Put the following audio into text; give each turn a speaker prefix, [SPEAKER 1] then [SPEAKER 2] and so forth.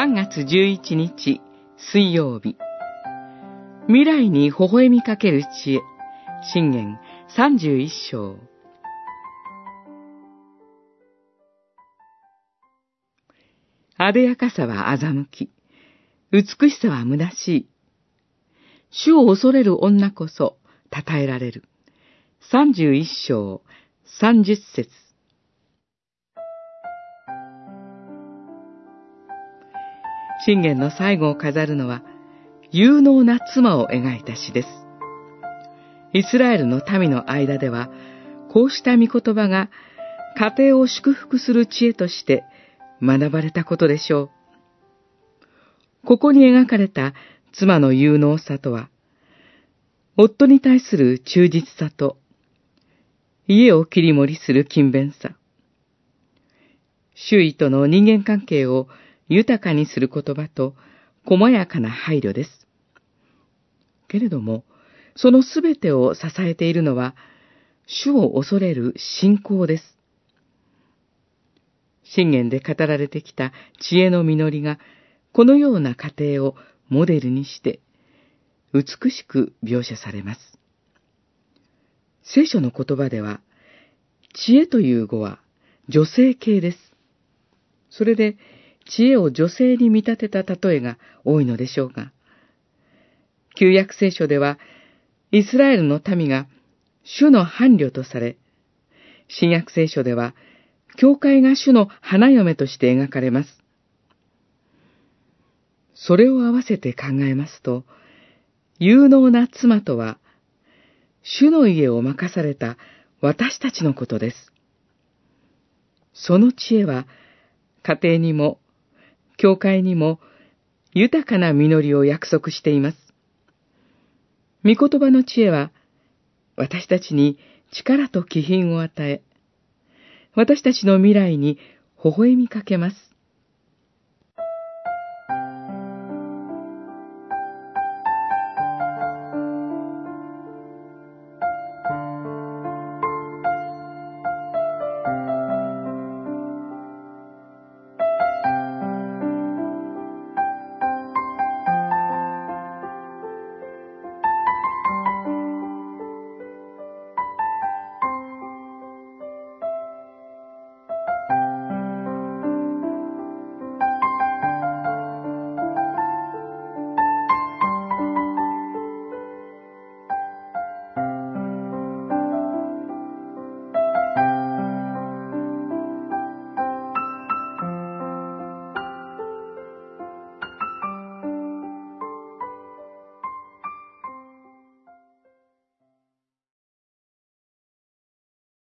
[SPEAKER 1] 3月11日水曜日未来に微笑みかける知恵信玄31章あでやかさは欺き、美しさは虚しい。主を恐れる女こそ称えられる。31章30節信玄の最後を飾るのは、有能な妻を描いた詩です。イスラエルの民の間では、こうした御言葉が家庭を祝福する知恵として学ばれたことでしょう。ここに描かれた妻の有能さとは、夫に対する忠実さと、家を切り盛りする勤勉さ、周囲との人間関係を豊かにする言葉と細やかな配慮です。けれども、そのすべてを支えているのは、主を恐れる信仰です。信玄で語られてきた知恵の実りが、このような過程をモデルにして、美しく描写されます。聖書の言葉では、知恵という語は女性系です。それで、知恵を女性に見立てた例えが多いのでしょうが、旧約聖書では、イスラエルの民が主の伴侶とされ、新約聖書では、教会が主の花嫁として描かれます。それを合わせて考えますと、有能な妻とは、主の家を任された私たちのことです。その知恵は、家庭にも、教会にも、豊かな実りを約束しています。御言葉の知恵は、私たちに力と気品を与え、私たちの未来に微笑みかけます。